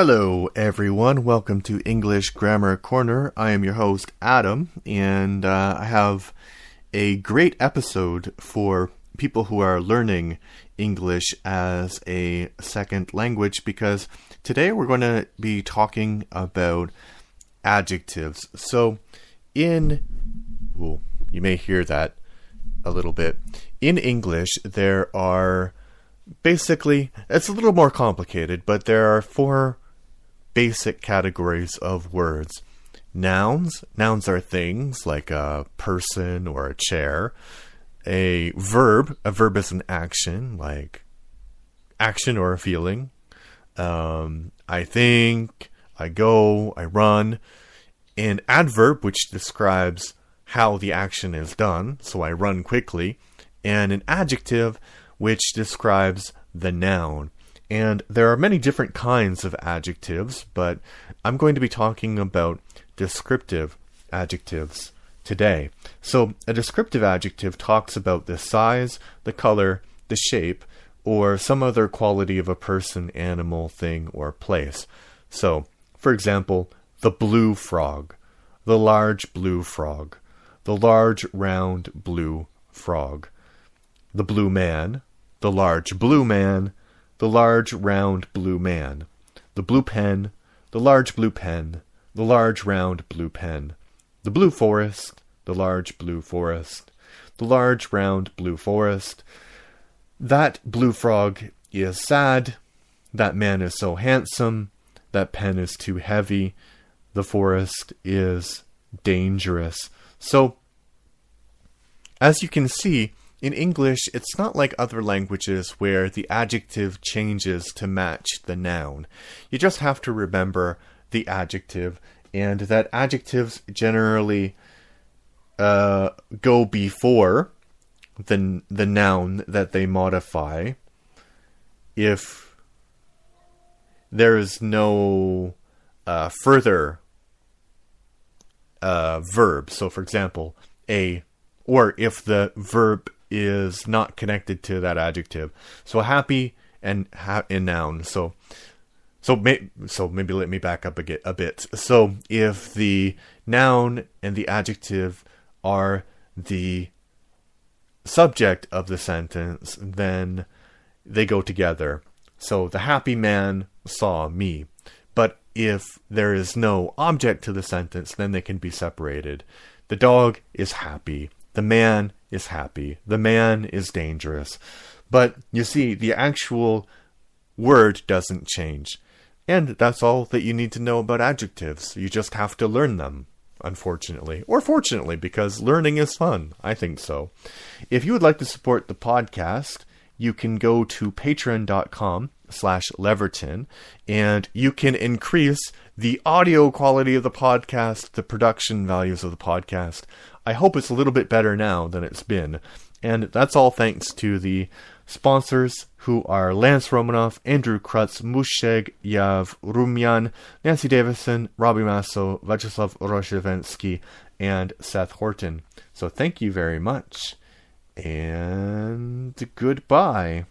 Hello, everyone. Welcome to English Grammar Corner. I am your host, Adam, and uh, I have a great episode for people who are learning English as a second language because today we're going to be talking about adjectives. So, in, well, you may hear that a little bit. In English, there are basically, it's a little more complicated, but there are four basic categories of words. Nouns, nouns are things like a person or a chair. A verb, a verb is an action like action or a feeling. Um, I think, I go, I run. An adverb, which describes how the action is done, so I run quickly. And an adjective, which describes the noun. And there are many different kinds of adjectives, but I'm going to be talking about descriptive adjectives today. So, a descriptive adjective talks about the size, the color, the shape, or some other quality of a person, animal, thing, or place. So, for example, the blue frog, the large blue frog, the large round blue frog, the blue man, the large blue man, the large round blue man, the blue pen, the large blue pen, the large round blue pen, the blue forest, the large blue forest, the large round blue forest. That blue frog is sad, that man is so handsome, that pen is too heavy, the forest is dangerous. So, as you can see, in English, it's not like other languages where the adjective changes to match the noun. You just have to remember the adjective, and that adjectives generally uh, go before the, the noun that they modify if there is no uh, further uh, verb. So, for example, a, or if the verb is not connected to that adjective. So happy and ha- and noun. So so may- so maybe let me back up a, get, a bit. So if the noun and the adjective are the subject of the sentence, then they go together. So the happy man saw me. But if there is no object to the sentence, then they can be separated. The dog is happy. The man is happy. The man is dangerous. But you see, the actual word doesn't change. And that's all that you need to know about adjectives. You just have to learn them, unfortunately. Or fortunately, because learning is fun. I think so. If you would like to support the podcast, you can go to patreon.com slash leverton and you can increase the audio quality of the podcast, the production values of the podcast. I hope it's a little bit better now than it's been. And that's all thanks to the sponsors who are Lance Romanoff, Andrew Krutz, Musheg, Yavrumyan, Nancy Davison, Robbie Masso, Vyacheslav Roshevensky, and Seth Horton. So thank you very much. And goodbye.